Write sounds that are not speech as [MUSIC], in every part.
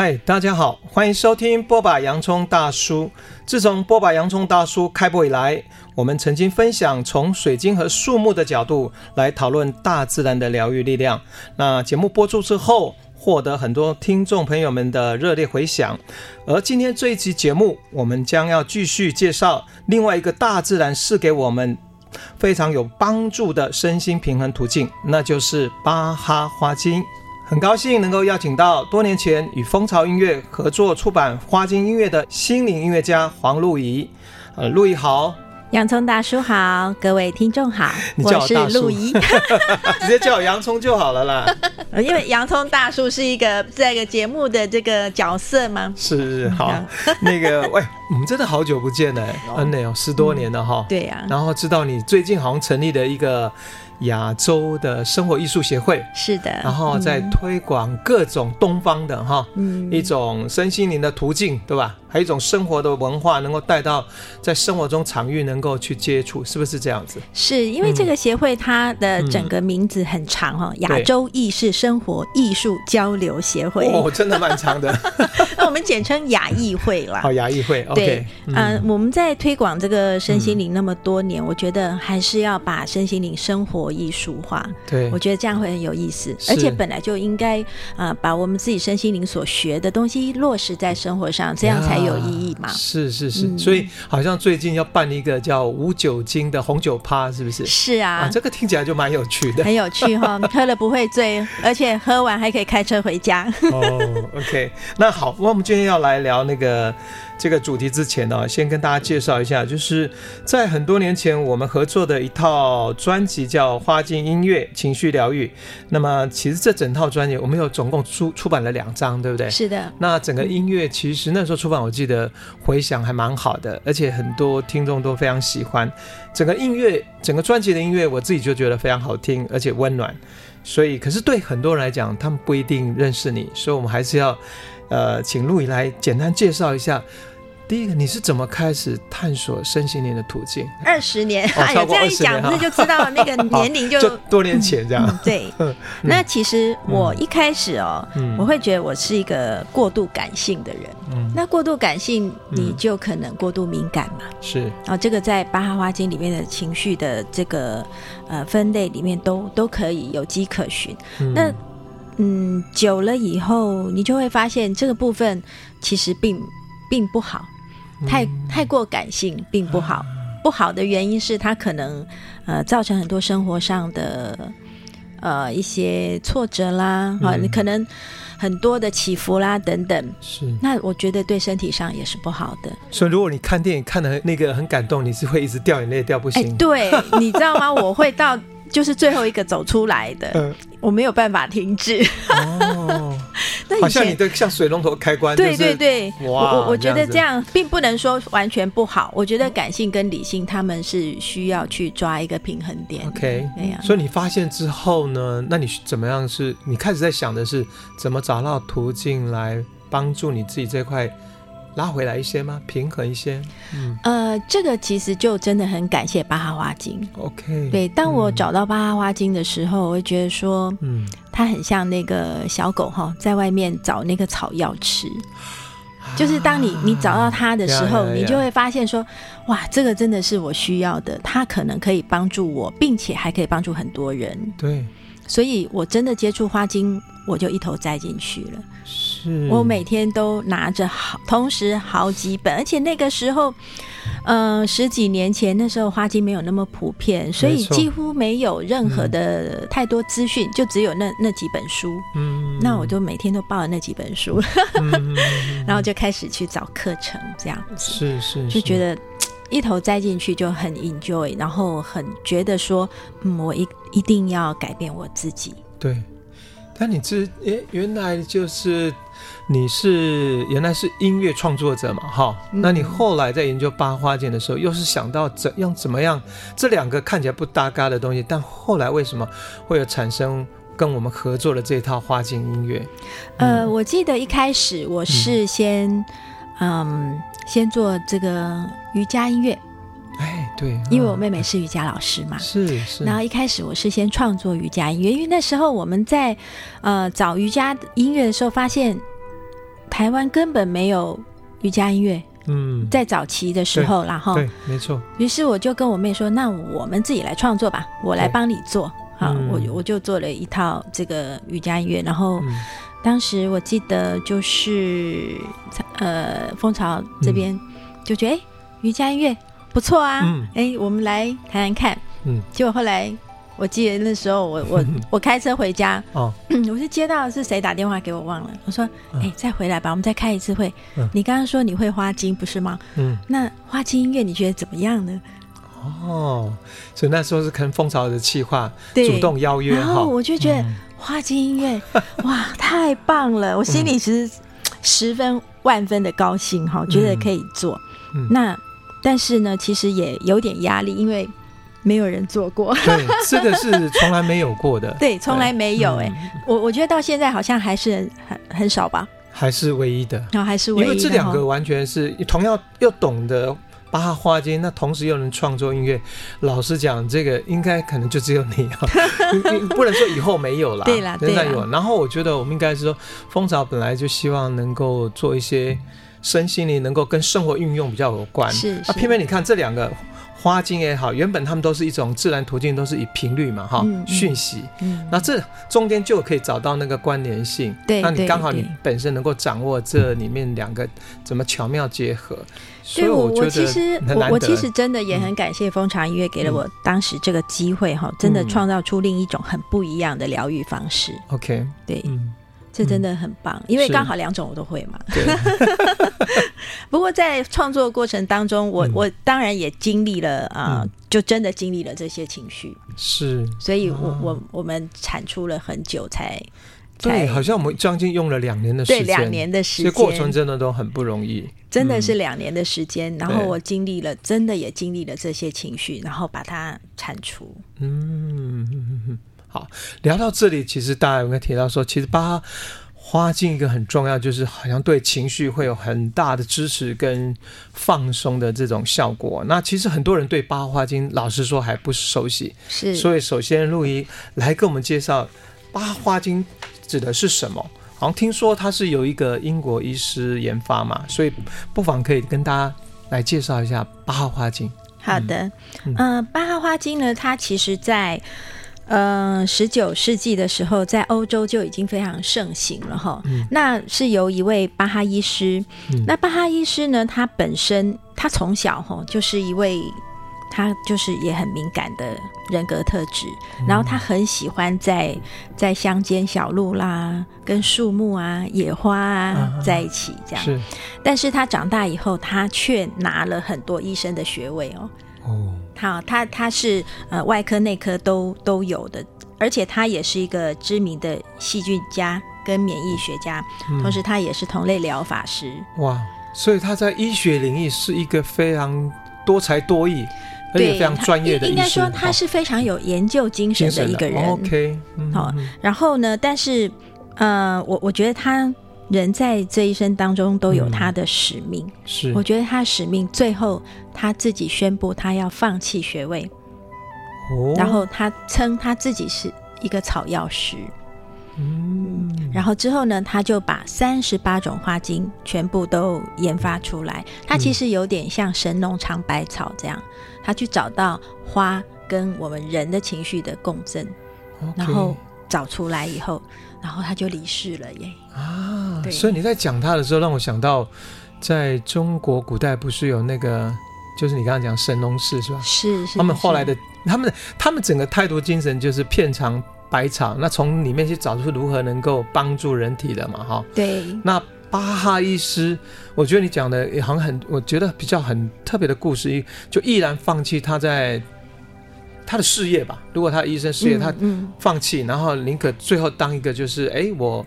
嗨，大家好，欢迎收听波把洋葱大叔。自从波把洋葱大叔开播以来，我们曾经分享从水晶和树木的角度来讨论大自然的疗愈力量。那节目播出之后，获得很多听众朋友们的热烈回响。而今天这一期节目，我们将要继续介绍另外一个大自然是给我们非常有帮助的身心平衡途径，那就是巴哈花精。很高兴能够邀请到多年前与蜂巢音乐合作出版《花精音乐》的心灵音乐家黄路仪。呃，路怡好，洋葱大叔好，各位听众好，你叫我大叔，我是路怡，[LAUGHS] 直接叫我洋葱就好了啦。因为洋葱大叔是一个这个节目的这个角色吗？是，好，那个 [LAUGHS] 喂，我们真的好久不见了，嗯，呢，十多年了哈、嗯。对呀、啊。然后知道你最近好像成立了一个。亚洲的生活艺术协会是的，然后在推广各种东方的哈，嗯，一种身心灵的途径，对吧？还有一种生活的文化，能够带到在生活中场域能够去接触，是不是这样子？是因为这个协会它的整个名字很长哈，亚洲意识生活艺术交流协会哦，真的蛮长的。[LAUGHS] 那我们简称亚艺会啦。好，亚艺会。对，嗯，我们在推广这个身心灵那么多年，我觉得还是要把身心灵生活艺术化。对，我觉得这样会很有意思，而且本来就应该啊，把我们自己身心灵所学的东西落实在生活上，这样才。有意义嘛？是是是、嗯，所以好像最近要办一个叫无酒精的红酒趴，是不是？是啊，啊这个听起来就蛮有趣的，很有趣哈，[LAUGHS] 喝了不会醉，而且喝完还可以开车回家。哦，OK，那好，那我们今天要来聊那个。这个主题之前呢，先跟大家介绍一下，就是在很多年前我们合作的一套专辑叫《花精音乐情绪疗愈》。那么其实这整套专辑我们有总共出出版了两张，对不对？是的。那整个音乐其实那时候出版，我记得回响还蛮好的，而且很多听众都非常喜欢。整个音乐，整个专辑的音乐，我自己就觉得非常好听，而且温暖。所以，可是对很多人来讲，他们不一定认识你，所以我们还是要。呃，请路仪来简单介绍一下。第一个，你是怎么开始探索身心灵的途径？二十年，哦、[LAUGHS] 哎呀，这样一讲，那就知道了那个年龄就，[LAUGHS] 就多年前这样。嗯、[LAUGHS] 对、嗯，那其实我一开始哦、嗯，我会觉得我是一个过度感性的人。嗯，那过度感性，你就可能过度敏感嘛。是、嗯。然后这个在巴哈花精里面的情绪的这个呃分类里面都都可以有迹可循。嗯、那嗯，久了以后，你就会发现这个部分其实并并不好，太太过感性并不好。不好的原因是它可能呃造成很多生活上的呃一些挫折啦，啊、嗯，你可能很多的起伏啦等等。是，那我觉得对身体上也是不好的。所以如果你看电影看的那个很感动，你是会一直掉眼泪掉不行。哎，对，你知道吗？我会到。就是最后一个走出来的，嗯、我没有办法停止。哦，[LAUGHS] 好像你的像水龙头开关。对对对，我我我觉得这样并不能说完全不好。我觉得感性跟理性他们是需要去抓一个平衡点。OK，对呀。所以你发现之后呢，那你怎么样？是你开始在想的是怎么找到途径来帮助你自己这块？拉回来一些吗？平衡一些。嗯，呃，这个其实就真的很感谢巴哈花精。OK，对，当我找到巴哈花精的时候，我会觉得说，嗯，它很像那个小狗哈，在外面找那个草药吃。啊、就是当你你找到它的时候，啊、你就会发现说，哇，这个真的是我需要的，它可能可以帮助我，并且还可以帮助很多人。对，所以我真的接触花精，我就一头栽进去了。我每天都拿着好，同时好几本，而且那个时候，嗯、呃，十几年前那时候花精没有那么普遍，所以几乎没有任何的太多资讯，就只有那那几本书。嗯，那我就每天都抱着那几本书，嗯、[LAUGHS] 然后就开始去找课程，这样子。是是，是，就觉得一头栽进去就很 enjoy，然后很觉得说，嗯，我一一定要改变我自己。对。但你这诶，原来就是你是原来是音乐创作者嘛，哈、嗯。那你后来在研究八花精的时候，又是想到怎样怎么样这两个看起来不搭嘎的东西，但后来为什么会有产生跟我们合作的这套花镜音乐？呃，我记得一开始我是先嗯，嗯先做这个瑜伽音乐。哎，对，因为我妹妹是瑜伽老师嘛，是是。然后一开始我是先创作瑜伽音乐，因为那时候我们在呃找瑜伽音乐的时候，发现台湾根本没有瑜伽音乐。嗯，在早期的时候，然后对，没错。于是我就跟我妹说：“那我们自己来创作吧，我来帮你做。”好，我我就做了一套这个瑜伽音乐。然后当时我记得就是呃，风潮这边就觉得哎，瑜伽音乐不错啊，哎，我们来谈谈看。嗯，结果后来。我记得那时候我，我我 [LAUGHS] 我开车回家，哦，[CLEARS THROAT] 我是接到是谁打电话给我忘了。我说，哎、欸，再回来吧，我们再开一次会。嗯、你刚刚说你会花精不是吗？嗯，那花精音乐你觉得怎么样呢？哦，所以那时候是跟风潮的企划主动邀约，然后我就觉得花精音乐，嗯、[LAUGHS] 哇，太棒了！我心里其实十分万分的高兴哈，觉得可以做。那但是呢，其实也有点压力，因为。没有人做过，[LAUGHS] 对，这个是从来没有过的，对，从来没有哎、我我觉得到现在好像还是很很少吧，还是唯一的，然后、哦、还是唯一的，因为这两个完全是同样又懂得巴哈花间，那同时又能创作音乐，老实讲，这个应该可能就只有你啊，[LAUGHS] 不能说以后没有了，对啦，对啦，有。然后我觉得我们应该是说，蜂巢本来就希望能够做一些身心灵能够跟生活运用比较有关，是，是啊，偏偏你看这两个。花精也好，原本他们都是一种自然途径，都是以频率嘛，哈，讯息。嗯，那这中间就可以找到那个关联性。对，那你刚好你本身能够掌握这里面两个怎么巧妙结合。所以我觉得我其实我我其实真的也很感谢蜂巢音乐给了我当时这个机会，哈，真的创造出另一种很不一样的疗愈方式。OK，对。这真的很棒，因为刚好两种我都会嘛。[LAUGHS] 不过在创作过程当中，我我当然也经历了啊，就真的经历了这些情绪。是。所以我我我们产出了很久才。对，好像我们将近用了两年的时间。对，两年的时间。这过程真的都很不容易。真的是两年的时间，然后我经历了，真的也经历了这些情绪，然后把它铲除。嗯。好，聊到这里，其实大家有没有提到说，其实巴哈花精一个很重要，就是好像对情绪会有很大的支持跟放松的这种效果。那其实很多人对巴哈花精，老实说还不熟悉，是。所以首先陆怡来跟我们介绍巴哈花精指的是什么？好像听说它是由一个英国医师研发嘛，所以不妨可以跟大家来介绍一下巴哈花精。好的，嗯，呃，巴哈花精呢，它其实在。呃，十九世纪的时候，在欧洲就已经非常盛行了哈。嗯、那是由一位巴哈医师。嗯、那巴哈医师呢，他本身他从小哈就是一位，他就是也很敏感的人格特质。嗯、然后他很喜欢在在乡间小路啦，跟树木啊、野花啊在一起这样。是。但是他长大以后，他却拿了很多医生的学位哦。哦。好，他他是呃外科内科都都有的，而且他也是一个知名的细菌家跟免疫学家，嗯、同时他也是同类疗法师。哇，所以他在医学领域是一个非常多才多艺，而且非常专业的医生。应该说他是非常有研究精神的一个人。OK，好，然后呢，但是呃，我我觉得他。人在这一生当中都有他的使命，嗯、是。我觉得他使命最后他自己宣布他要放弃学位，哦，然后他称他自己是一个草药师，嗯，然后之后呢，他就把三十八种花精全部都研发出来。他其实有点像神农尝百草这样，他去找到花跟我们人的情绪的共振然后找出来以后。然后他就离世了耶！啊，所以你在讲他的时候，让我想到，在中国古代不是有那个，就是你刚刚讲神农氏是吧？是是。他们后来的，他们他们整个态度精神就是片场百场，那从里面去找出如何能够帮助人体的嘛，哈。对。那巴哈医师，我觉得你讲的也好像很，我觉得比较很特别的故事，就毅然放弃他在。他的事业吧，如果他的医生事业他放弃，嗯嗯、然后宁可最后当一个就是，哎，我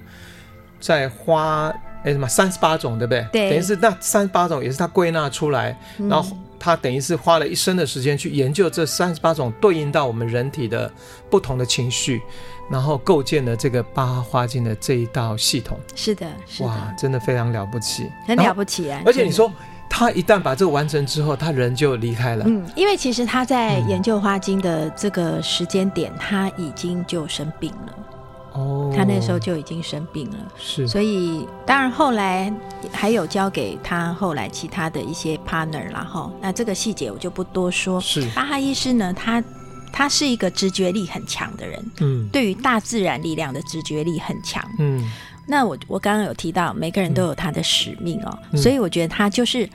在花哎什么三十八种，对不对？对，等于是那三十八种也是他归纳出来，嗯、然后他等于是花了一生的时间去研究这三十八种对应到我们人体的不同的情绪，然后构建了这个八花精的这一道系统。是的，是的，哇，真的非常了不起，很了不起啊！而且你说。他一旦把这个完成之后，他人就离开了。嗯，因为其实他在研究花精的这个时间点，嗯、他已经就生病了。哦，他那时候就已经生病了，是，所以当然后来还有交给他后来其他的一些 partner 然后那这个细节我就不多说。是，巴哈医师呢，他他是一个直觉力很强的人，嗯，对于大自然力量的直觉力很强，嗯，那我我刚刚有提到每个人都有他的使命哦，嗯，所以我觉得他就是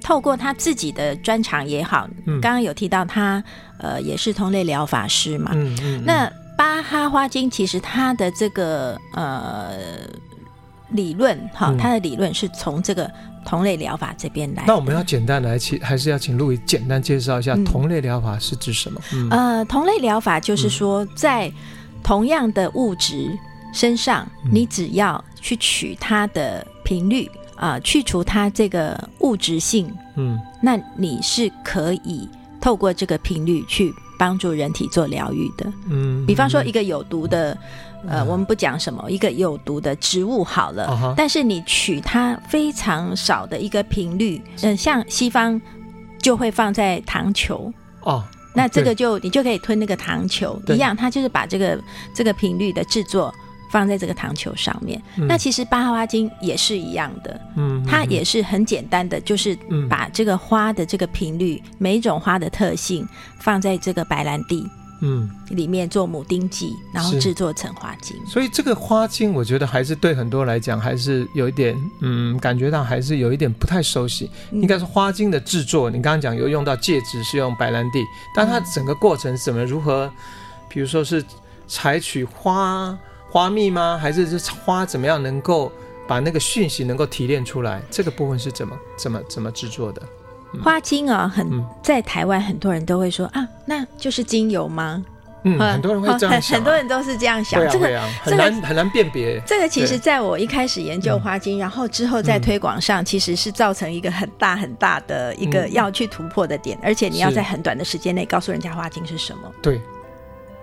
透过他自己的专长也好，嗯，刚刚有提到他呃也是同类疗法师嘛，嗯嗯，嗯，那。巴哈花精其实它的这个呃理论哈，嗯、它的理论是从这个同类疗法这边来。那我们要简单来请，还是要请路易简单介绍一下同类疗法是指什么？嗯、呃，同类疗法就是说，在同样的物质身上，嗯、你只要去取它的频率啊、呃，去除它这个物质性，嗯，那你是可以透过这个频率去。帮助人体做疗愈的，嗯，比方说一个有毒的，嗯、呃，我们不讲什么，一个有毒的植物好了，啊、但是你取它非常少的一个频率，嗯、呃，像西方就会放在糖球。哦，那这个就你就可以吞那个糖球一样，它就是把这个这个频率的制作。放在这个糖球上面，嗯、那其实巴哈花精也是一样的，嗯，嗯，它也是很简单的，就是把这个花的这个频率，嗯、每一种花的特性放在这个白兰地，嗯，里面做母丁剂，然后制作成花精。所以这个花精，我觉得还是对很多来讲，还是有一点，嗯，感觉到还是有一点不太熟悉。嗯、应该是花精的制作，你刚刚讲有用到介质是用白兰地，但它整个过程怎么如何？比如说是采取花。花蜜吗？还是是花怎么样能够把那个讯息能够提炼出来？这个部分是怎么怎么怎么制作的？嗯、花精啊，很、嗯、在台湾很多人都会说啊，那就是精油吗？嗯，很多人会这样想、啊很，多人都是这样想。啊、这个、啊、很难很难辨别。这个其实在我一开始研究花精，然后之后在推广上，嗯、其实是造成一个很大很大的一个要去突破的点，嗯、而且你要在很短的时间内告诉人家花精是什么。对。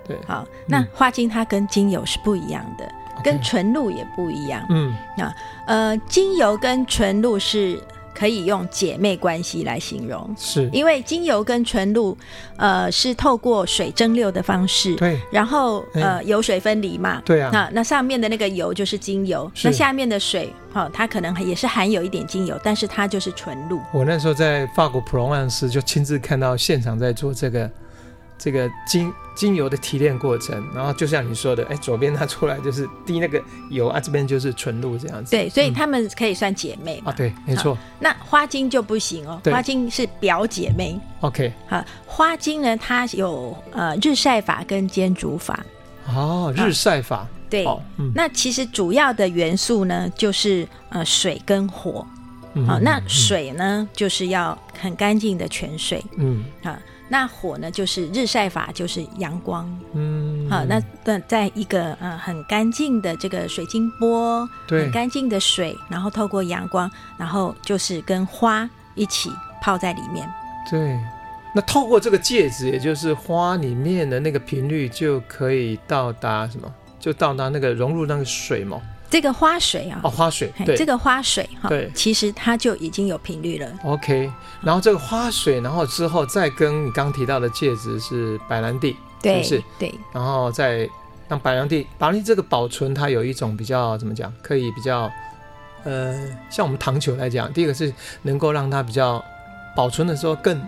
对，好，那花精它跟精油是不一样的，嗯、跟纯露也不一样。嗯，啊，呃，精油跟纯露是可以用姐妹关系来形容，是。因为精油跟纯露，呃，是透过水蒸馏的方式，对，然后呃，油水分离嘛，对啊，那那上面的那个油就是精油，那下面的水，哈、哦，它可能也是含有一点精油，但是它就是纯露。我那时候在法国普罗旺斯就亲自看到现场在做这个。这个精精油的提炼过程，然后就像你说的，哎，左边它出来就是滴那个油啊，这边就是纯露这样子。对，所以他们可以算姐妹嘛。啊，对，没错。那花精就不行哦，花精是表姐妹。OK，好，花精呢，它有呃日晒法跟煎煮法。哦，日晒法。对，那其实主要的元素呢，就是呃水跟火。好，那水呢，就是要很干净的泉水。嗯，好。那火呢，就是日晒法，就是阳光。嗯，好，那在在一个呃很干净的这个水晶波，对，很干净的水，然后透过阳光，然后就是跟花一起泡在里面。对，那透过这个介质，也就是花里面的那个频率，就可以到达什么？就到达那个融入那个水嘛。这个花水啊，哦，花水，对，这个花水哈，对，其实它就已经有频率了。OK，然后这个花水，然后之后再跟你刚提到的戒指是白兰地，对，是，对，然后再让白兰地，白兰地这个保存它有一种比较怎么讲，可以比较，呃，像我们糖球来讲，第一个是能够让它比较保存的时候更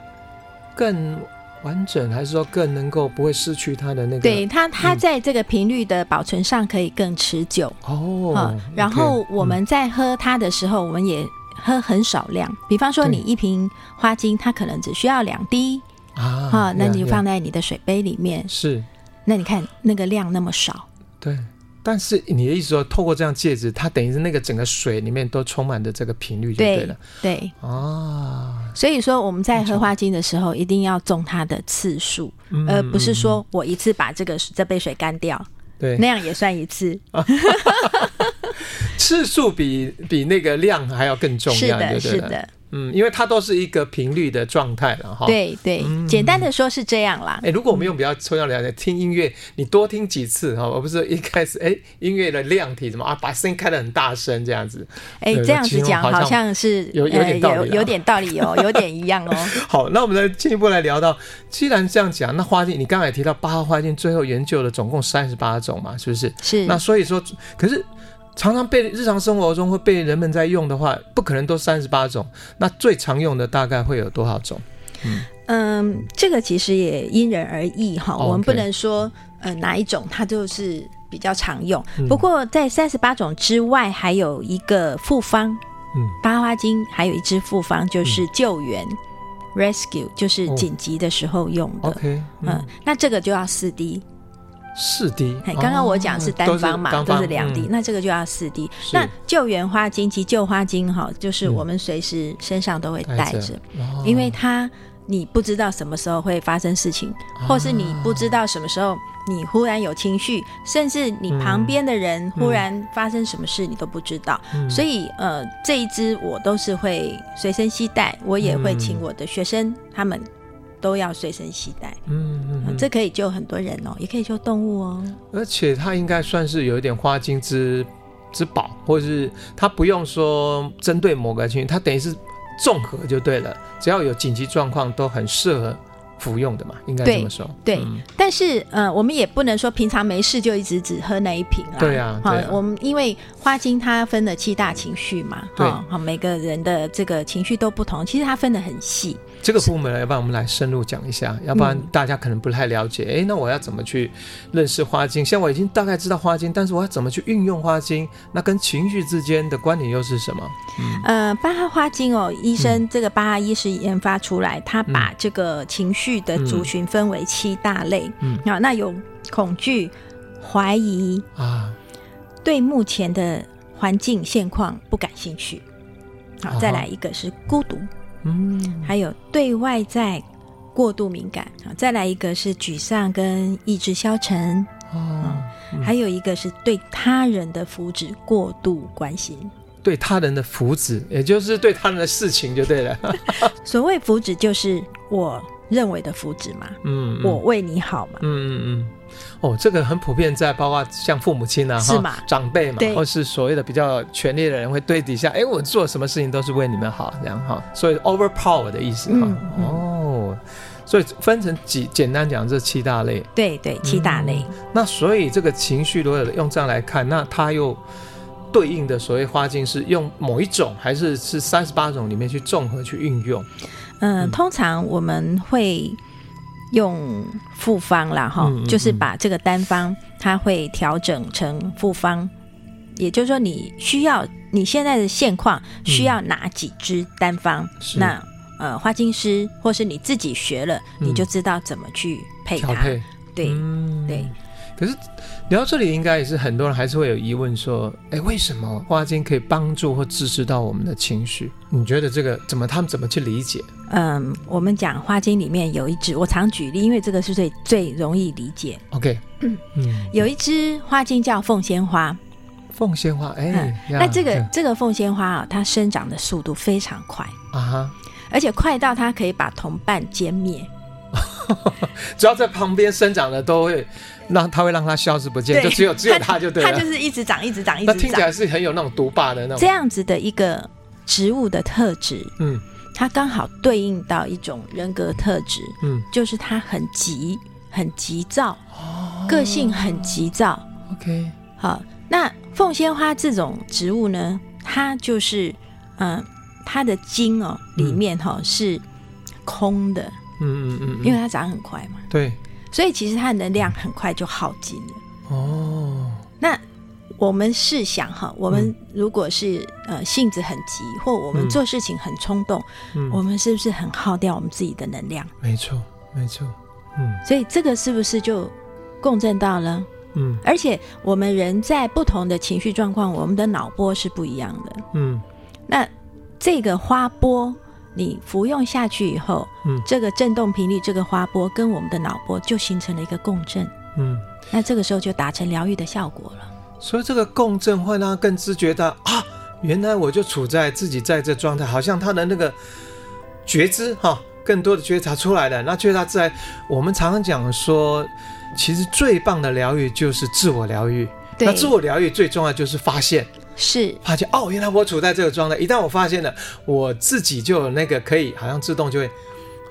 更。完整还是说更能够不会失去它的那个？对它，它在这个频率的保存上可以更持久哦。嗯、然后我们在喝它的时候，我们也喝很少量。嗯、比方说，你一瓶花精，它可能只需要两滴啊，哈，那你就放在你的水杯里面。是，那你看那个量那么少，对。但是你的意思说，透过这样戒指，它等于是那个整个水里面都充满着这个频率，就对了。对，对啊，所以说我们在喝花精的时候，一定要重它的次数，嗯、而不是说我一次把这个这杯水干掉，对，那样也算一次。[LAUGHS] 次数比比那个量还要更重要，是的，是的。嗯，因为它都是一个频率的状态了哈。对对，嗯、简单的说是这样啦。哎，如果我们用比较抽象来讲，听音乐，你多听几次哈，而不是一开始哎，音乐的量体怎么啊，把声音开得很大声这样子。哎，这样子讲好像是有有点道理、呃，有有点道理哦，[LAUGHS] 有点一样哦。好，那我们再进一步来聊到，既然这样讲，那花镜你刚才也提到八号花镜，最后研究了总共三十八种嘛，是不是？是。那所以说，可是。常常被日常生活中会被人们在用的话，不可能都三十八种。那最常用的大概会有多少种？嗯，嗯，这个其实也因人而异哈。Oh, okay. 我们不能说呃哪一种它就是比较常用。嗯、不过在三十八种之外，还有一个复方，嗯，八花精还有一支复方就是救援、嗯、（rescue），就是紧急的时候用的。Oh, 嗯，那这个就要四滴。四滴，刚刚我讲是单方嘛，哦、都是两滴，嗯、那这个就要四滴。那救援花精及救花精哈，就是我们随时身上都会带着，嗯、因为它你不知道什么时候会发生事情，哦、或是你不知道什么时候你忽然有情绪，甚至你旁边的人忽然发生什么事你都不知道，嗯、所以呃这一支我都是会随身携带，我也会请我的学生他们。都要随身携带，嗯嗯，嗯，这可以救很多人哦，也可以救动物哦。而且它应该算是有一点花精之之宝，或者是它不用说针对某个情绪，它等于是综合就对了。只要有紧急状况，都很适合服用的嘛，应该这么说。对，对嗯、但是呃，我们也不能说平常没事就一直只喝那一瓶啦。对啊，好啊，我们因为花精它分了七大情绪嘛，对，好，每个人的这个情绪都不同，其实它分的很细。这个部门要不然我们来深入讲一下，要不然大家可能不太了解。哎、嗯，那我要怎么去认识花精？像我已经大概知道花精，但是我要怎么去运用花精？那跟情绪之间的关联又是什么？嗯，呃，八哈花精哦，医生这个巴哈医师研发出来，嗯、他把这个情绪的族群分为七大类。嗯，好，那有恐惧、怀疑啊，对目前的环境现况不感兴趣。好，再来一个是孤独。嗯，还有对外在过度敏感啊，再来一个是沮丧跟意志消沉哦，嗯、还有一个是对他人的福祉过度关心，对他人的福祉，也就是对他人的事情就对了。[LAUGHS] 所谓福祉，就是我认为的福祉嘛，嗯，嗯，我为你好嘛，嗯嗯嗯。哦，这个很普遍，在包括像父母亲啊，是吗？长辈嘛，或是所谓的比较权力的人，会对底下，哎，我做什么事情都是为你们好，这样哈。所以 overpower 的意思哈。嗯嗯、哦，所以分成几，简单讲这七大类。对对，七大类、嗯。那所以这个情绪，如果用这样来看，那它又对应的所谓花境是用某一种，还是是三十八种里面去综合去运用？嗯，嗯通常我们会。用复方啦，哈，嗯嗯嗯，就是把这个单方，它会调整成复方，也就是说，你需要你现在的现况需要哪几支单方，嗯、那呃，花精师或是你自己学了，嗯、你就知道怎么去配它，配。对、嗯、对。可是聊到这里，应该也是很多人还是会有疑问，说：哎，为什么花精可以帮助或支持到我们的情绪？你觉得这个怎么他们怎么去理解？嗯，我们讲花精里面有一支，我常举例，因为这个是最最容易理解。OK，嗯，有一支花精叫凤仙花。凤仙花，哎，嗯、那这个这个凤仙花啊，它生长的速度非常快啊哈，而且快到它可以把同伴歼灭。[LAUGHS] 只要在旁边生长的都会让它会让它消失不见，就只有只有它就对了。它就是一直长，一直长，一直长。那听起来是很有那种独霸的那种。这样子的一个植物的特质，嗯，它刚好对应到一种人格特质，嗯，就是它很急，很急躁，哦，个性很急躁。OK，好，那凤仙花这种植物呢，它就是嗯，它的茎哦里面哈是空的。嗯嗯嗯，因为它长很快嘛，对，所以其实它的能量很快就耗尽了。哦，那我们试想哈，我们如果是呃性子很急，或我们做事情很冲动，嗯，我们是不是很耗掉我们自己的能量？没错，没错，嗯，所以这个是不是就共振到了？嗯，而且我们人在不同的情绪状况，我们的脑波是不一样的。嗯，那这个花波。你服用下去以后，嗯，这个震动频率，这个花波跟我们的脑波就形成了一个共振，嗯，那这个时候就达成疗愈的效果了。所以这个共振会让他更知觉到啊，原来我就处在自己在这状态，好像他的那个觉知哈，更多的觉察出来了。那觉察在我们常常讲说，其实最棒的疗愈就是自我疗愈。对，那自我疗愈最重要就是发现，是发现哦，原来我处在这个状态。一旦我发现了，我自己就有那个可以，好像自动就会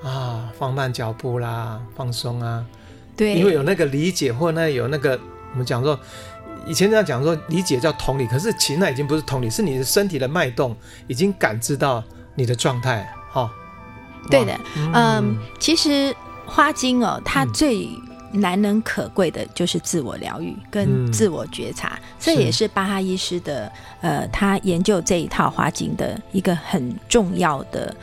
啊放慢脚步啦，放松啊。对，因为有那个理解，或那有那个我们讲说。以前这样讲说理解叫同理，可是其实那已经不是同理，是你的身体的脉动已经感知到你的状态，哈、哦。对的，嗯，嗯，其实花精哦，它最难能可贵的就是自我疗愈跟自我觉察，嗯、这也是巴哈医师的呃，他研究这一套花精的一个很重要的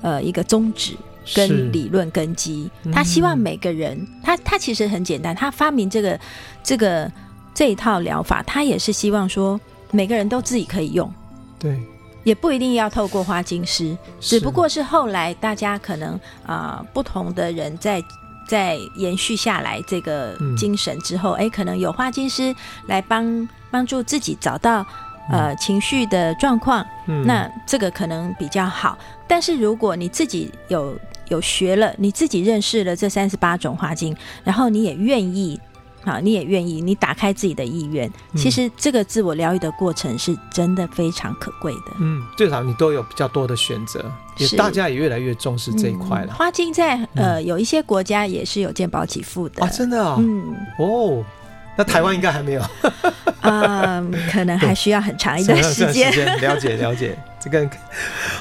呃一个宗旨跟理论根基。他希望每个人，嗯、他他其实很简单，他发明这个这个。这一套疗法，他也是希望说每个人都自己可以用，对，也不一定要透过花精师，只不过是后来大家可能啊、呃、不同的人在在延续下来这个精神之后，哎、嗯，可能有花精师来帮帮助自己找到呃、嗯、情绪的状况，嗯，那这个可能比较好。但是如果你自己有有学了，你自己认识了这三十八种花精，然后你也愿意。好，你也愿意，你打开自己的意愿，嗯，其实这个自我疗愈的过程是真的非常可贵的。嗯，最少你都有比较多的选择，也大家也越来越重视这一块了。嗯、花精在呃有一些国家也是有健保给付的啊，真的啊、哦，嗯哦，那台湾应该还没有，[LAUGHS] 嗯，可能还需要很长一段时间。了解了解，这个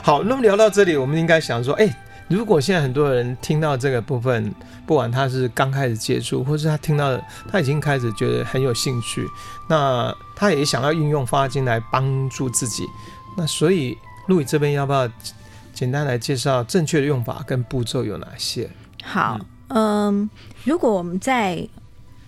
好。那么聊到这里，我们应该想说，哎。如果现在很多人听到这个部分，不管他是刚开始接触，或是他听到他已经开始觉得很有兴趣，那他也想要运用花精来帮助自己，那所以路易这边要不要简单来介绍正确的用法跟步骤有哪些？好，嗯，如果我们在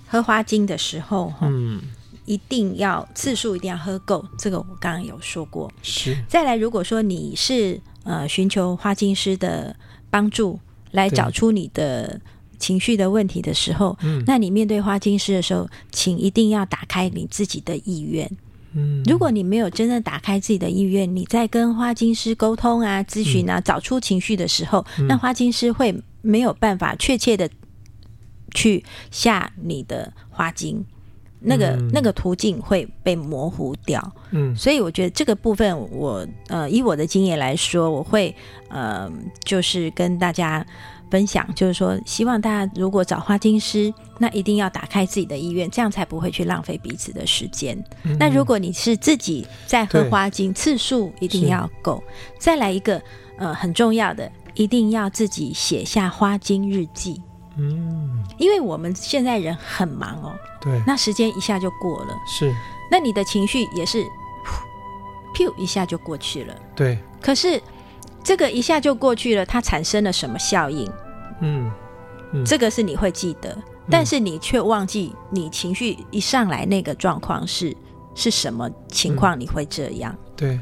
喝花精的时候，嗯，一定要次数一定要喝够，这个我刚刚有说过。是。再来，如果说你是呃寻求花精师的。帮助来找出你的情绪的问题的时候，那你面对花精师的时候，请一定要打开你自己的意愿。嗯，如果你没有真正打开自己的意愿，你在跟花精师沟通啊、咨询啊、找出情绪的时候，那花精师会没有办法确切的去下你的花精。那个、嗯、那个途径会被模糊掉，嗯，所以我觉得这个部分我，我呃以我的经验来说，我会呃就是跟大家分享，就是说希望大家如果找花精师，那一定要打开自己的意愿，这样才不会去浪费彼此的时间。嗯、那如果你是自己在喝花精，次数一定要够。再来一个呃很重要的，一定要自己写下花精日记。嗯，因为我们现在人很忙哦，对，那时间一下就过了，是，那你的情绪也是，噗，一下就过去了，对。可是这个一下就过去了，它产生了什么效应？嗯，嗯，这个是你会记得，但是你却忘记你情绪一上来那个状况是是什么情况？你会这样？嗯，对。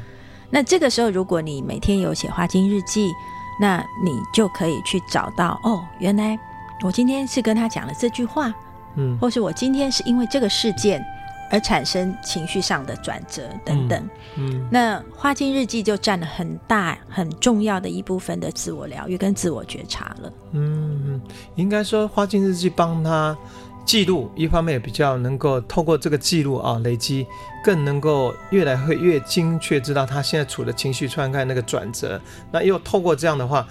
那这个时候，如果你每天有写花精日记，那你就可以去找到哦，原来。我今天是跟他讲了这句话，嗯，或是我今天是因为这个事件而产生情绪上的转折等等，嗯，嗯，那花精日记就占了很大很重要的一部分的自我疗愈跟自我觉察了。嗯，应该说花精日记帮他记录，一方面也比较能够透过这个记录啊累积，更能够越来会越精确知道他现在处的情绪状态那个转折，那又透过这样的话。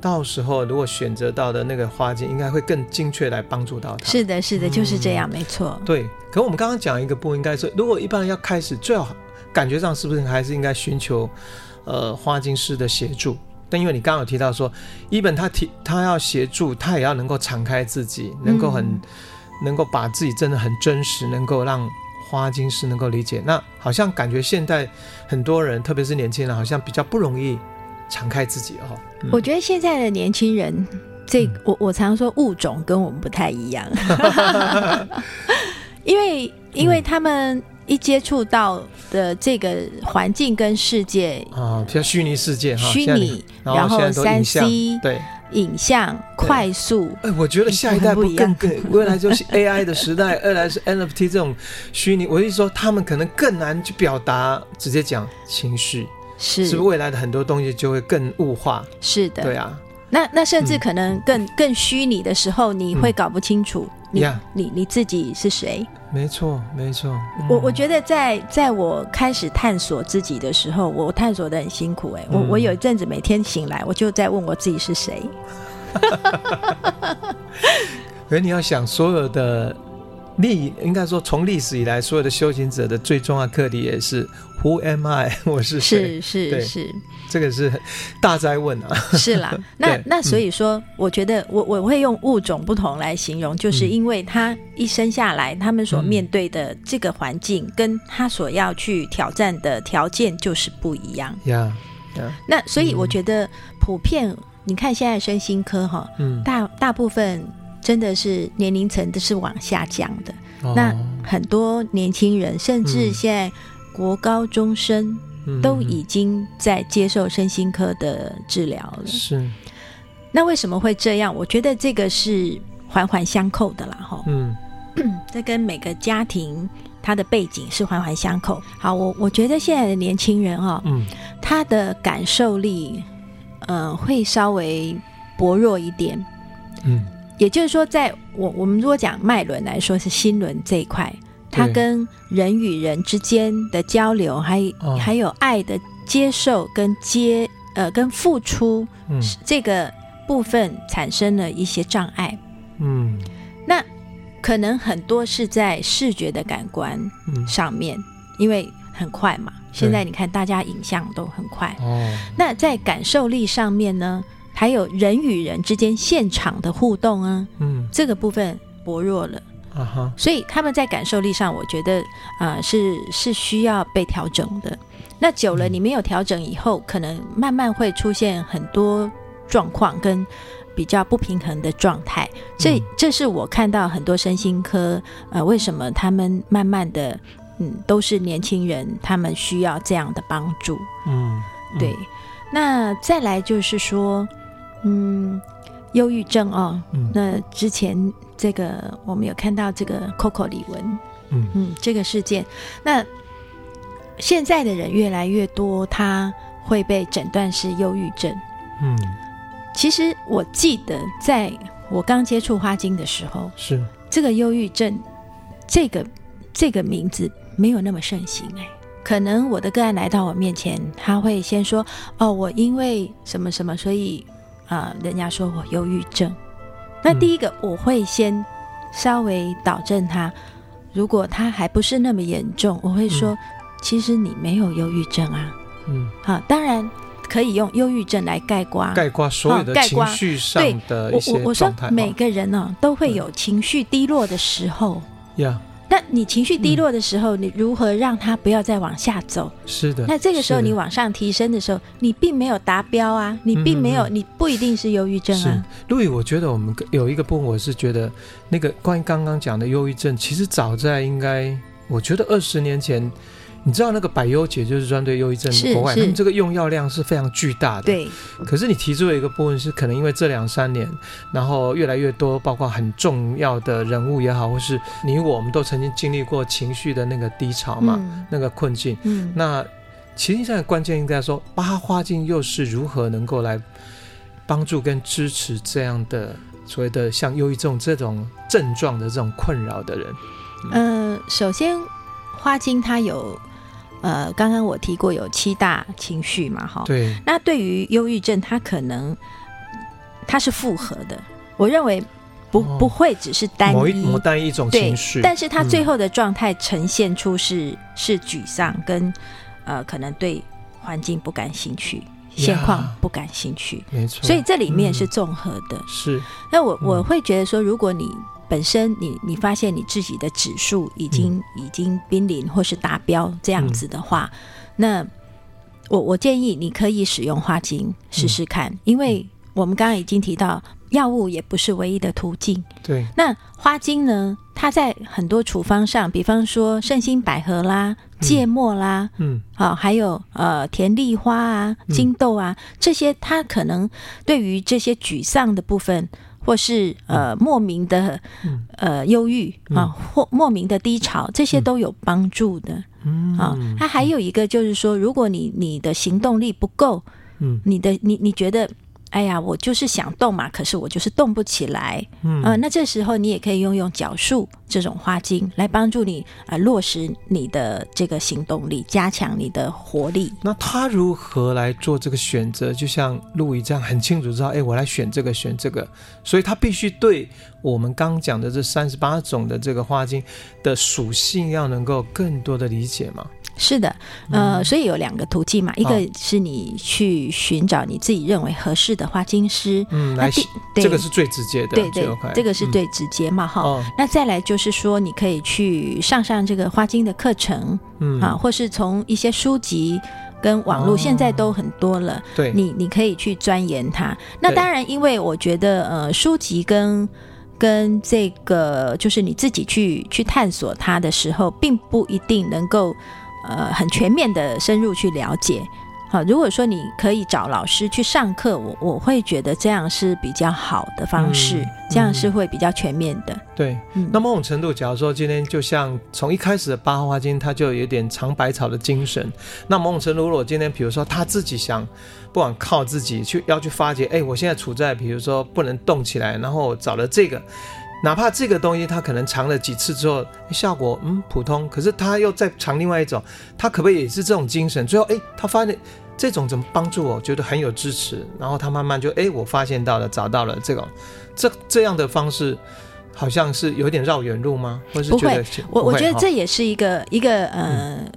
到时候如果选择到的那个花精，应该会更精确来帮助到他。是的，是的，就是这样，嗯、没错。对，可我们刚刚讲一个不应该说，如果一般人要开始，最好感觉上是不是还是应该寻求呃花精师的协助？但因为你刚刚有提到说，一本他提他要协助，他也要能够敞开自己，能够很、嗯、能够把自己真的很真实，能够让花精师能够理解。那好像感觉现在很多人，特别是年轻人，好像比较不容易。敞开自己哦、嗯，我觉得现在的年轻人，这、嗯、我我常说物种跟我们不太一样，[LAUGHS] 因为因为他们一接触到的这个环境跟世界啊，像虚拟世界哈，虚拟，然后三 C 对，影像快速。哎，我觉得下一代不更更，未来就是 [LAUGHS] AI 的时代，二来是 NFT 这种虚拟。我意思说，他们可能更难去表达，直接讲情绪，是是不是未来的很多东西就会更物化？是的，对啊。那那甚至可能更、嗯、更虚拟的时候，你会搞不清楚你、嗯、你你，你自己是谁？没错，没错。嗯、我我觉得在在我开始探索自己的时候，我探索的很辛苦、欸。哎、嗯，我我有一阵子每天醒来，我就在问我自己是谁。[LAUGHS] 可是你要想，所有的历，应该说从历史以来，所有的修行者的最重要课题也是。Who am I？[LAUGHS] 我是谁？是是是，这个是大哉问啊！是啦，[LAUGHS] 那那所以说，我觉得我我会用物种不同来形容，就是因为他一生下来，他们所面对的这个环境，跟他所要去挑战的条件就是不一样。呀呀，那所以我觉得普遍，你看现在身心科哈，嗯，大大部分真的是年龄层都是往下降的。那很多年轻人，甚至现在。国高中生都已经在接受身心科的治疗了。是，那为什么会这样？我觉得这个是环环相扣的啦，哈。嗯，[CLEARS THROAT] 这跟每个家庭他的背景是环环相扣。好，我我觉得现在的年轻人哈，嗯，他的感受力，呃，会稍微薄弱一点。嗯，也就是说，在我我们如果讲脉轮来说，是心轮这一块。它跟人与人之间的交流，还、哦、还有爱的接受跟接呃跟付出，嗯，这个部分产生了一些障碍。嗯，那可能很多是在视觉的感官上面，嗯、因为很快嘛。现在你看，大家影像都很快。哦，那在感受力上面呢，还有人与人之间现场的互动啊，嗯，这个部分薄弱了。啊哈所以他们在感受力上，我觉得啊、呃、是是需要被调整的。那久了，你没有调整以后，嗯、可能慢慢会出现很多状况跟比较不平衡的状态。这、嗯、这是我看到很多身心科呃，为什么他们慢慢的嗯都是年轻人，他们需要这样的帮助。嗯，嗯对。那再来就是说，嗯，忧郁症哦，嗯、那之前。这个我们有看到这个 Coco 李玟，嗯。嗯，这个事件，那现在的人越来越多，他会被诊断是忧郁症。嗯，其实我记得在我刚接触花精的时候，是。这个忧郁症，这个这个名字没有那么盛行哎，可能我的个案来到我面前，他会先说哦，我因为什么什么，所以啊、呃，人家说我忧郁症。那第一个，我会先稍微导正他。如果他还不是那么严重，我会说，其实你没有忧郁症啊。嗯，好，当然可以用忧郁症来概括，概括所有的情绪上的一些状态。我我说每个人呢都会有情绪低落的时候。呀。那你情绪低落的时候，嗯、你如何让它不要再往下走？是的。那这个时候你往上提升的时候，你并没有达标啊，你并没有，嗯、你不一定是忧郁症啊。路易，我觉得我们有一个部分，我是觉得那个关于刚刚讲的忧郁症，其实早在应该，我觉得二十年前。你知道那个百忧解就是专对忧郁症国外，他们这个用药量是非常巨大的。对。可是你提出了一个部分是，可能因为这两三年，然后越来越多，包括很重要的人物也好，或是你我，我们都曾经经历过情绪的那个低潮嘛，嗯、那个困境。嗯。那其实现在关键应该说，八花精又是如何能够来帮助跟支持这样的所谓的像忧郁症这种症状的这种困扰的人？嗯、呃，首先花精它有。呃，刚刚我提过有七大情绪嘛，哈。对。那对于忧郁症，它可能它是复合的。我认为不、哦、不会只是单一某一一种情绪，但是它最后的状态呈现出是、嗯、是沮丧跟呃可能对环境不感兴趣，现况不感兴趣，没错。所以这里面是综合的。嗯、是。那我我会觉得说，如果你本身你你发现你自己的指数已经、嗯、已经濒临或是达标这样子的话，嗯、那我我建议你可以使用花精试试看，嗯、因为我们刚刚已经提到药物也不是唯一的途径。对，那花精呢，它在很多处方上，比方说圣心百合啦、芥末啦，嗯，好，还有呃甜丽花啊、金豆啊这些，它可能对于这些沮丧的部分，或是呃莫名的呃忧郁啊，或莫名的低潮，这些都有帮助的。嗯，啊，它还有一个就是说，如果你你的行动力不够，嗯，你的你你觉得。哎呀，我就是想动嘛，可是我就是动不起来。嗯、呃，那这时候你也可以用用脚术这种花精来帮助你啊、呃，落实你的这个行动力，加强你的活力。那他如何来做这个选择？就像路易这样很清楚知道，哎，我来选这个选这个，所以他必须对我们刚讲的这三十八种的这个花精的属性要能够更多的理解嘛。是的，呃，所以有两个途径嘛，一个是你去寻找你自己认为合适的花精师，嗯，来，这个是最直接的，对对，这个是最直接嘛，哈。那再来就是说，你可以去上上这个花精的课程，嗯。啊，或是从一些书籍跟网络，现在都很多了，对，你你可以去钻研它。那当然，因为我觉得，呃，书籍跟跟这个就是你自己去去探索它的时候，并不一定能够。呃，很全面的深入去了解，好，如果说你可以找老师去上课，我我会觉得这样是比较好的方式，嗯、这样是会比较全面的。对，嗯、那某种程度，假如说今天就像从一开始的八号花经，它就有点尝百草的精神。那某种程度，如果今天比如说他自己想，不管靠自己去要去发掘，哎，我现在处在比如说不能动起来，然后找了这个。哪怕这个东西他可能尝了几次之后效果嗯普通，可是他又再尝另外一种，他可不可以也是这种精神？最后哎，他发现这种怎么帮助我，觉得很有支持，然后他慢慢就哎，我发现到了，找到了这种这这样的方式，好像是有点绕远路吗？或是觉得不会，我我觉得这也是一个一个呃。嗯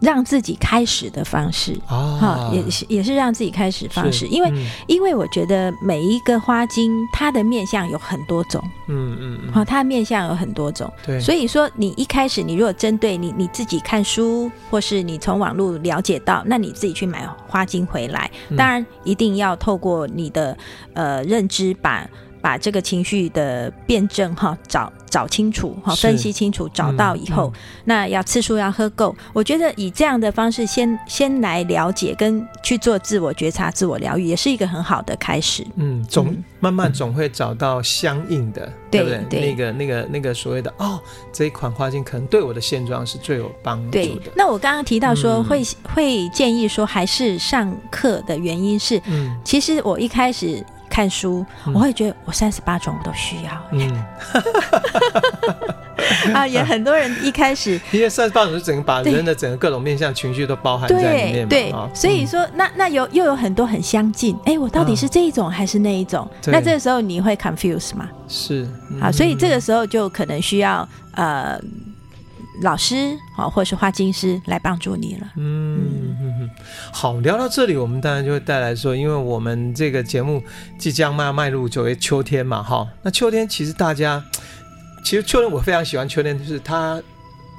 让自己开始的方式。啊，哈，也是也是让自己开始方式，因为、嗯、因为我觉得每一个花精它的面相有很多种，嗯嗯嗯，好，它的面相有很多种，对，所以说你一开始你如果针对你你自己看书，或是你从网络了解到，那你自己去买花精回来，当然一定要透过你的呃认知把。把这个情绪的辩证哈找找清楚哈，分析清楚，找到以后，那要次数要喝够。我觉得以这样的方式先先来了解跟去做自我觉察、自我疗愈，也是一个很好的开始。嗯，总慢慢总会找到相应的，嗯、对不对？对那个那个那个所谓的哦，这一款花精可能对我的现状是最有帮助的。对，那我刚刚提到说会、嗯、会建议说还是上课的原因是，嗯，其实我一开始。看书，我会觉得我三十八种我都需要。嗯，[LAUGHS] 啊，也很多人一开始，[LAUGHS] 因为三十八种是整个把人的整个各种面向情绪都包含在里面嘛。对，所以说那那有又有很多很相近。哎，我到底是这一种还是那一种？那这个时候你会 confuse 吗？是。好，所以这个时候就可能需要呃。老师啊，或者是花精师来帮助你了。嗯，嗯好，聊到这里，我们当然就会带来说，因为我们这个节目即将迈迈入九月秋天嘛，哈。那秋天其实大家，其实秋天我非常喜欢秋天，就是它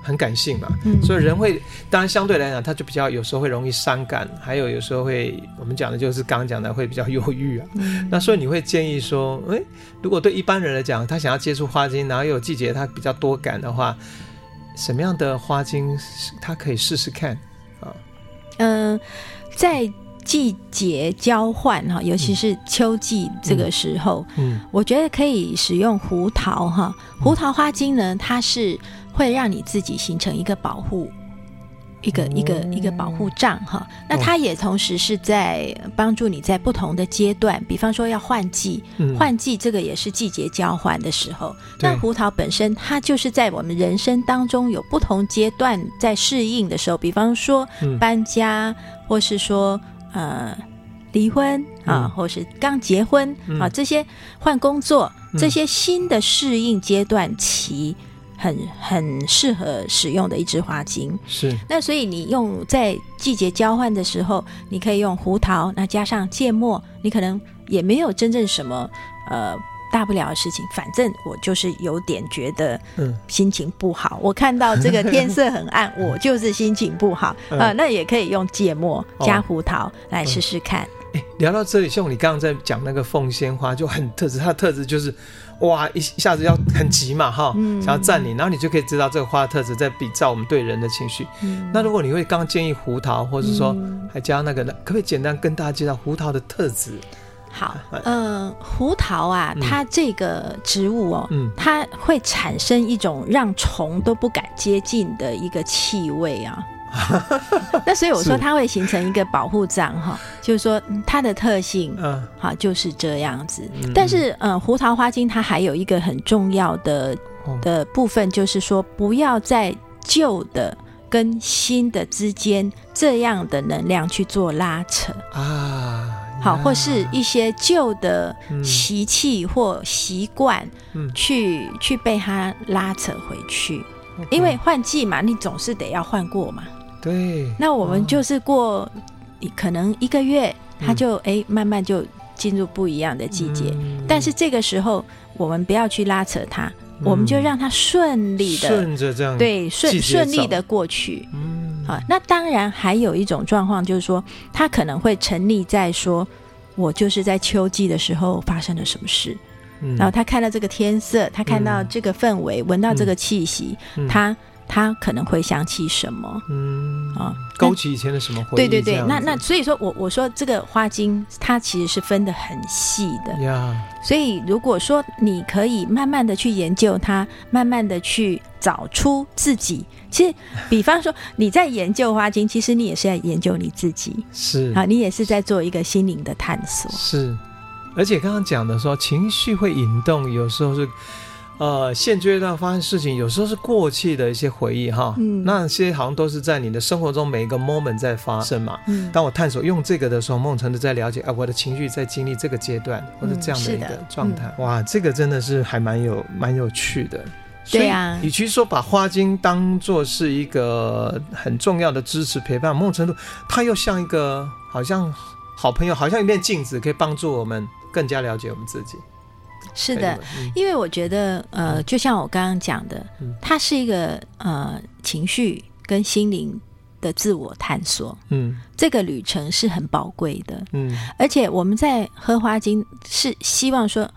很感性嘛，嗯、所以人会当然相对来讲，他就比较有时候会容易伤感，还有有时候会我们讲的就是刚刚讲的会比较忧郁啊。嗯、那所以你会建议说，诶，如果对一般人来讲，他想要接触花精，然后又有季节他比较多感的话。什么样的花精，他可以试试看啊？嗯、呃，在季节交换哈，尤其是秋季这个时候，嗯，嗯我觉得可以使用胡桃哈。胡桃花精呢，它是会让你自己形成一个保护。一个一个一个保护障哈，那它也同时是在帮助你在不同的阶段，比方说要换季，换季这个也是季节交换的时候。那胡桃本身它就是在我们人生当中有不同阶段在适应的时候，比方说搬家，或是说呃离婚啊，或是刚结婚啊，这些换工作，这些新的适应阶段期。很很适合使用的一支花精，是。那所以你用在季节交换的时候，你可以用胡桃，那加上芥末，你可能也没有真正什么呃大不了的事情。反正我就是有点觉得心情不好，嗯、我看到这个天色很暗，[LAUGHS] 我就是心情不好啊、嗯呃。那也可以用芥末加胡桃来试试看。哎、哦嗯，聊到这里，像你刚刚在讲那个凤仙花就很特质，它的特质就是。哇，一一下子要很急嘛，哈，嗯、想要占领，然后你就可以知道这个花的特质在比照我们对人的情绪。嗯、那如果你会刚刚建议胡桃，或者说还加那个，可不可以简单跟大家介绍胡桃的特质？好，呃，胡桃啊，它这个植物哦，嗯、它会产生一种让虫都不敢接近的一个气味啊。[LAUGHS] 那所以我说它会形成一个保护罩哈，就是说它的特性，嗯，好就是这样子。但是呃，胡桃花精它还有一个很重要的的部分，就是说不要在旧的跟新的之间这样的能量去做拉扯。啊。好，或是一些旧的习气或习惯，去去被它拉扯回去，因为换季嘛，你总是得要换过嘛。对，那我们就是过，可能一个月，它就哎、慢慢就进入不一样的季节。嗯、但是这个时候，我们不要去拉扯它，嗯、我们就让它顺利的顺着这样对顺顺利的过去。嗯，好，那当然还有一种状况，就是说它可能会沉溺在说，我就是在秋季的时候发生了什么事，嗯、然后他看到这个天色，他看到这个氛围，闻、嗯、到这个气息，嗯、他。他可能会想起什么？嗯啊，勾起以前的什么回忆？对对对，那那所以说我我说这个花精它其实是分的很细的呀。所以如果说你可以慢慢的去研究它，慢慢的去找出自己，其实比方说你在研究花精，其实你也是在研究你自己，是啊，你也是在做一个心灵的探索。是，而且刚刚讲的说情绪会引动，有时候是。呃，现阶段发生事情，有时候是过去的一些回忆哈，嗯，那些好像都是在你的生活中每一个 moment 在发生嘛。嗯，当我探索用这个的时候，某种程度在了解，啊，我的情绪在经历这个阶段或者这样的一个状态。哇，这个真的是还蛮有蛮有趣的。对啊，与其说把花精当做是一个很重要的支持陪伴，某种程度它又像一个好像好朋友，好像一面镜子，可以帮助我们更加了解我们自己。是的，因为我觉得，呃，就像我刚刚讲的，它是一个呃情绪跟心灵的自我探索，嗯，这个旅程是很宝贵的，嗯，而且我们在喝花精是希望说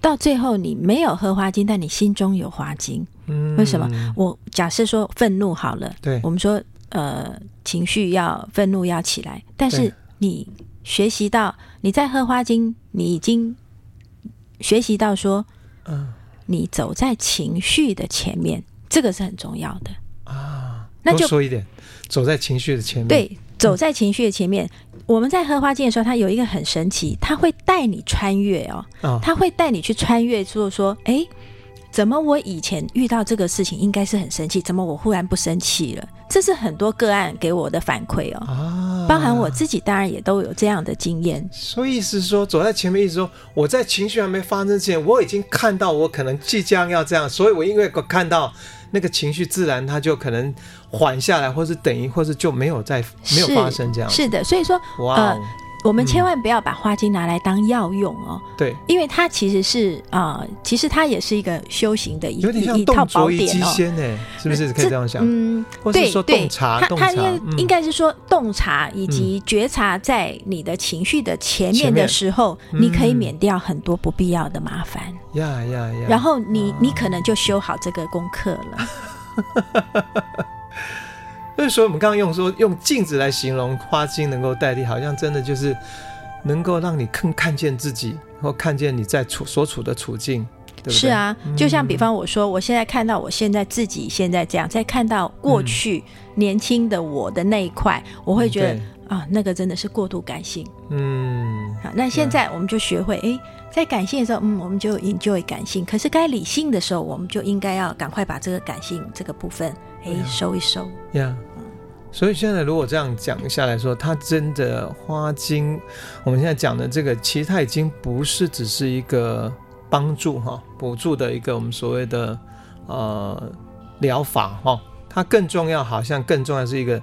到最后你没有喝花精，但你心中有花精，嗯，为什么？我假设说愤怒好了，对，我们说呃情绪要愤怒要起来，但是你学习到你在喝花精，你已经。学习到说，嗯，你走在情绪的前面，这个是很重要的啊。那就说一点，走在情绪的前面。对，走在情绪的前面。嗯、我们在喝花精的时候，它有一个很神奇，它会带你穿越哦，哦它会带你去穿越，说说，哎，怎么我以前遇到这个事情应该是很生气，怎么我忽然不生气了？这是很多个案给我的反馈哦，啊，包含我自己，当然也都有这样的经验。所以是说，走在前面，意思说我在情绪还没发生之前，我已经看到我可能即将要这样，所以我因为看到那个情绪，自然它就可能缓下来，或是等于，或是就没有再没有发生这样。是的，所以说，哇，我们千万不要把花精拿来当药用哦，对，因为它其实是啊，其实它也是一个修行的一一套宝典哦，是不是可以这样想？嗯，对对，它它应应该是说洞察以及觉察在你的情绪的前面的时候，你可以免掉很多不必要的麻烦。呀呀呀，然后你你可能就修好这个功课了。[LAUGHS] 所以说，我们刚刚用说用镜子来形容花精能够代替，好像真的就是能够让你更看见自己，或看见你在处所处的处境，对不对？是啊，就像比方我说，我现在看到我现在自己现在这样，再看到过去年轻的我的那一块，嗯、我会觉得、嗯、啊，那个真的是过度感性。嗯，好，那现在我们就学会，哎，在感性的时候，嗯，我们就 enjoy 感性；可是该理性的时候，我们就应该要赶快把这个感性这个部分，哎，收一收。呀。所以现在如果这样讲下来说，它真的花精，我们现在讲的这个，其实它已经不是只是一个帮助哈、辅助的一个我们所谓的呃疗法哈，它更重要，好像更重要是一个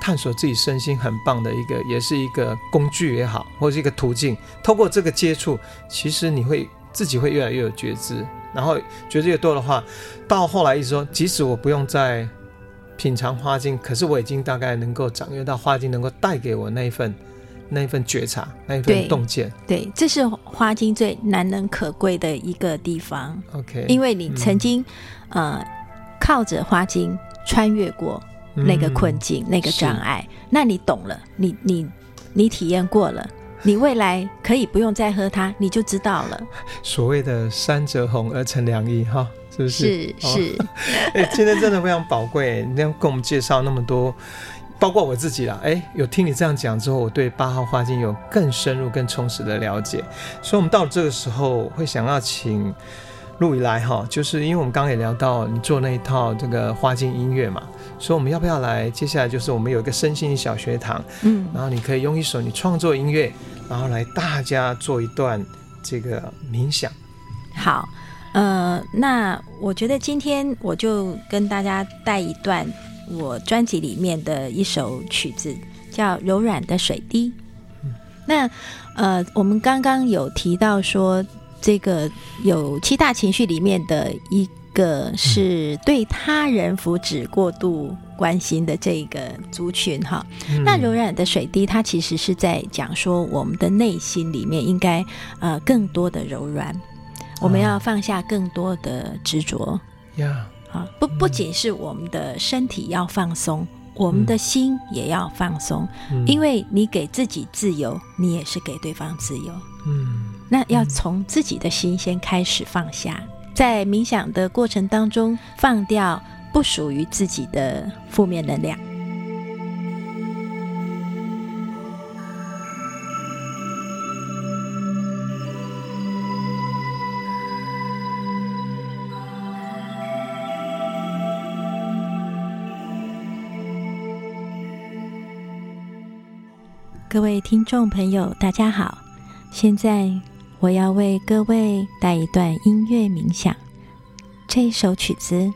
探索自己身心很棒的一个，也是一个工具也好，或是一个途径。透过这个接触，其实你会自己会越来越有觉知，然后觉知越多的话，到后来意思说，即使我不用再。品尝花精，可是我已经大概能够掌握到花精能够带给我那一份那一份觉察，那一份洞见。对，这是花精最难能可贵的一个地方。OK，因为你曾经、嗯、呃靠着花精穿越过那个困境、嗯、那个障碍，那你懂了，你你你体验过了，你未来可以不用再喝它，你就知道了。所谓的三折红而成良医，哈。是不是？是是，[LAUGHS] 哎、哦欸，今天真的非常宝贵，你要跟我们介绍那么多，包括我自己啦。哎、欸，有听你这样讲之后，我对八号花精有更深入、更充实的了解。所以，我们到了这个时候，会想要请陆以来哈，就是因为我们刚刚也聊到你做那一套这个花精音乐嘛，所以我们要不要来？接下来就是我们有一个身心小学堂，嗯，然后你可以用一首你创作音乐，然后来大家做一段这个冥想。好。呃，那我觉得今天我就跟大家带一段我专辑里面的一首曲子，叫《柔软的水滴》。嗯、那呃，我们刚刚有提到说，这个有七大情绪里面的一个是对他人福祉过度关心的这个族群哈。嗯、那《柔软的水滴》它其实是在讲说，我们的内心里面应该呃更多的柔软。我们要放下更多的执着呀，好 Yeah.，不不仅是我们的身体要放松，嗯、我们的心也要放松，嗯、因为你给自己自由，你也是给对方自由。嗯，那要从自己的心先开始放下，在冥想的过程当中，放掉不属于自己的负面能量。各位听众朋友，大家好！现在我要为各位带一段音乐冥想。这首曲子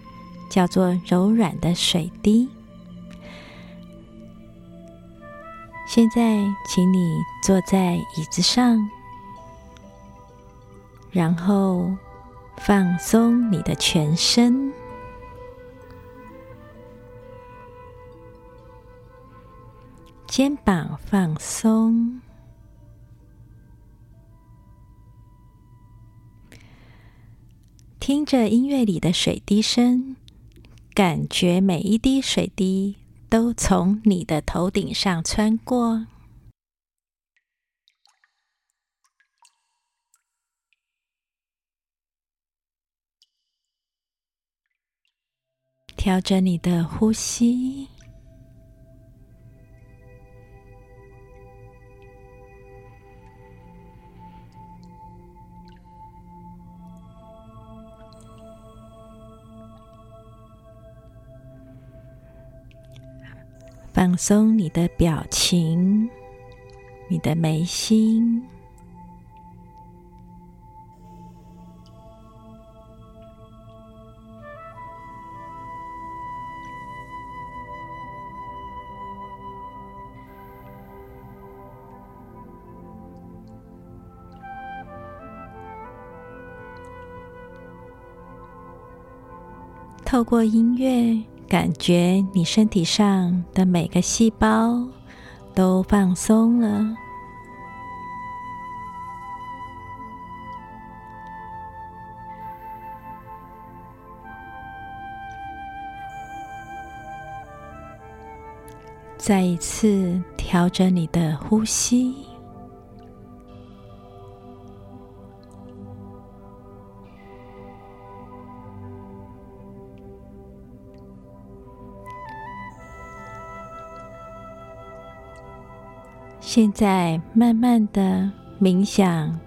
叫做《柔软的水滴》。现在，请你坐在椅子上，然后放松你的全身。肩膀放松，听着音乐里的水滴声，感觉每一滴水滴都从你的头顶上穿过，调整你的呼吸。放松你的表情，你的眉心，透过音乐。感觉你身体上的每个细胞都放松了。再一次调整你的呼吸。现在慢慢的冥想，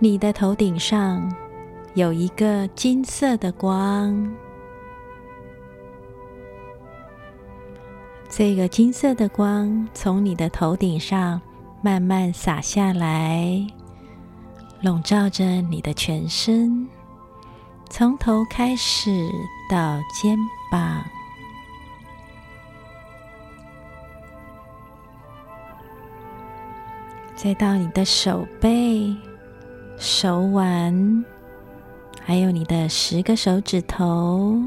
你的头顶上有一个金色的光，这个金色的光从你的头顶上慢慢洒下来，笼罩着你的全身，从头开始到肩膀。再到你的手背、手腕，还有你的十个手指头，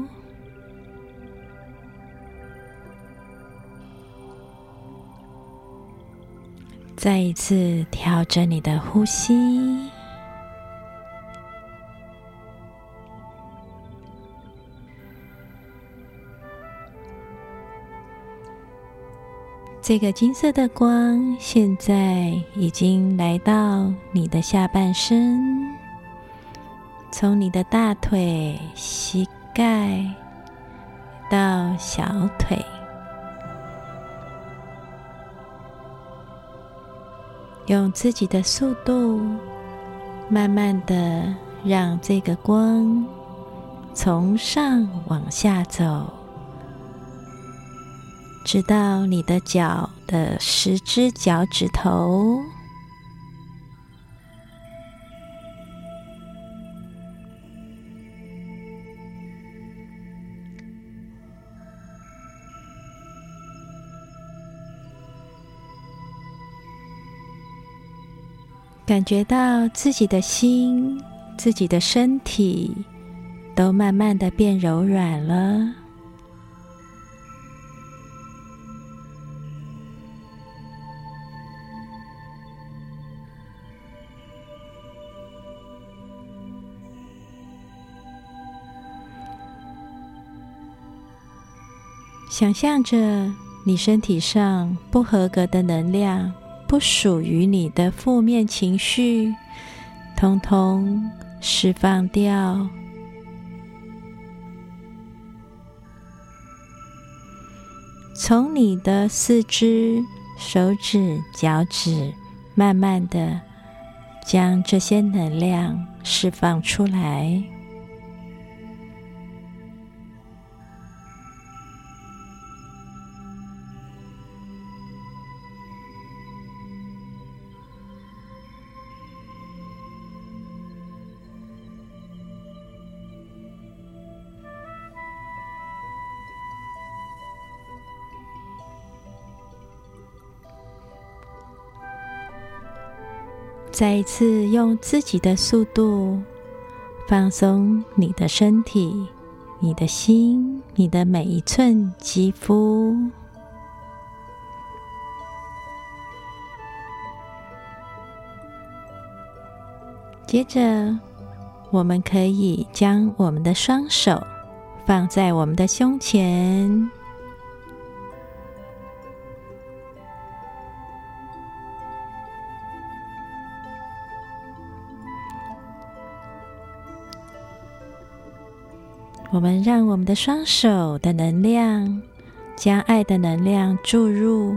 再一次调整你的呼吸。这个金色的光现在已经来到你的下半身，从你的大腿、膝盖到小腿。用自己的速度，慢慢的让这个光从上往下走，直到你的脚的十只脚趾头。感觉到自己的心、自己的身体都慢慢的变柔软了。想象着你身体上不合格的能量。不属于你的负面情绪，通通释放掉。从你的四肢、手指、脚趾，慢慢的将这些能量释放出来。再一次用自己的速度放松你的身体、你的心、你的每一寸肌肤。接着，我们可以将我们的双手放在我们的胸前。我们让我们的双手的能量，将爱的能量注入，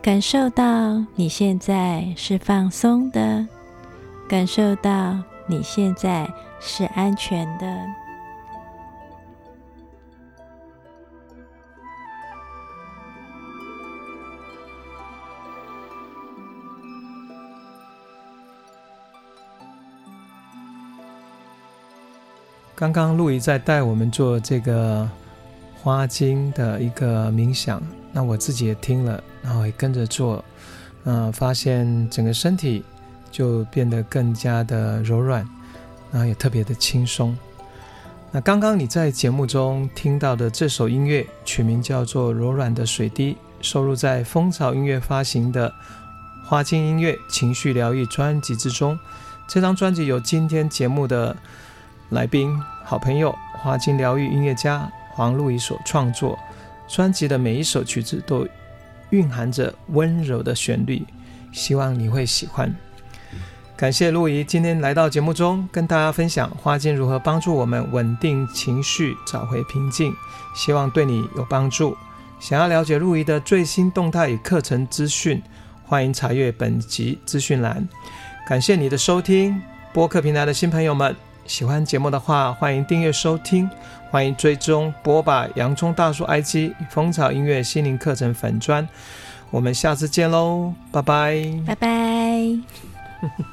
感受到你现在是放松的，感受到你现在是安全的。刚刚陆怡在带我们做这个花精的一个冥想，那我自己也听了，然后也跟着做，嗯、发现整个身体就变得更加的柔软，然后也特别的轻松。那刚刚你在节目中听到的这首音乐，取名叫做《柔软的水滴》，收录在风潮音乐发行的花精音乐情绪疗愈专辑之中。这张专辑由今天节目的来宾、好朋友、花精疗愈音乐家黄路易所创作，专辑的每一首曲子都蕴含着温柔的旋律，希望你会喜欢。感谢路易今天来到节目中，跟大家分享花精如何帮助我们稳定情绪、找回平静，希望对你有帮助。想要了解路易的最新动态与课程资讯，欢迎查阅本集资讯栏。感谢你的收听，播客平台的新朋友们。喜欢节目的话，欢迎订阅收听，欢迎追踪剥吧！洋葱大叔 IG 与风潮音乐心灵课程粉砖，我们下次见喽，拜拜，拜拜。[LAUGHS]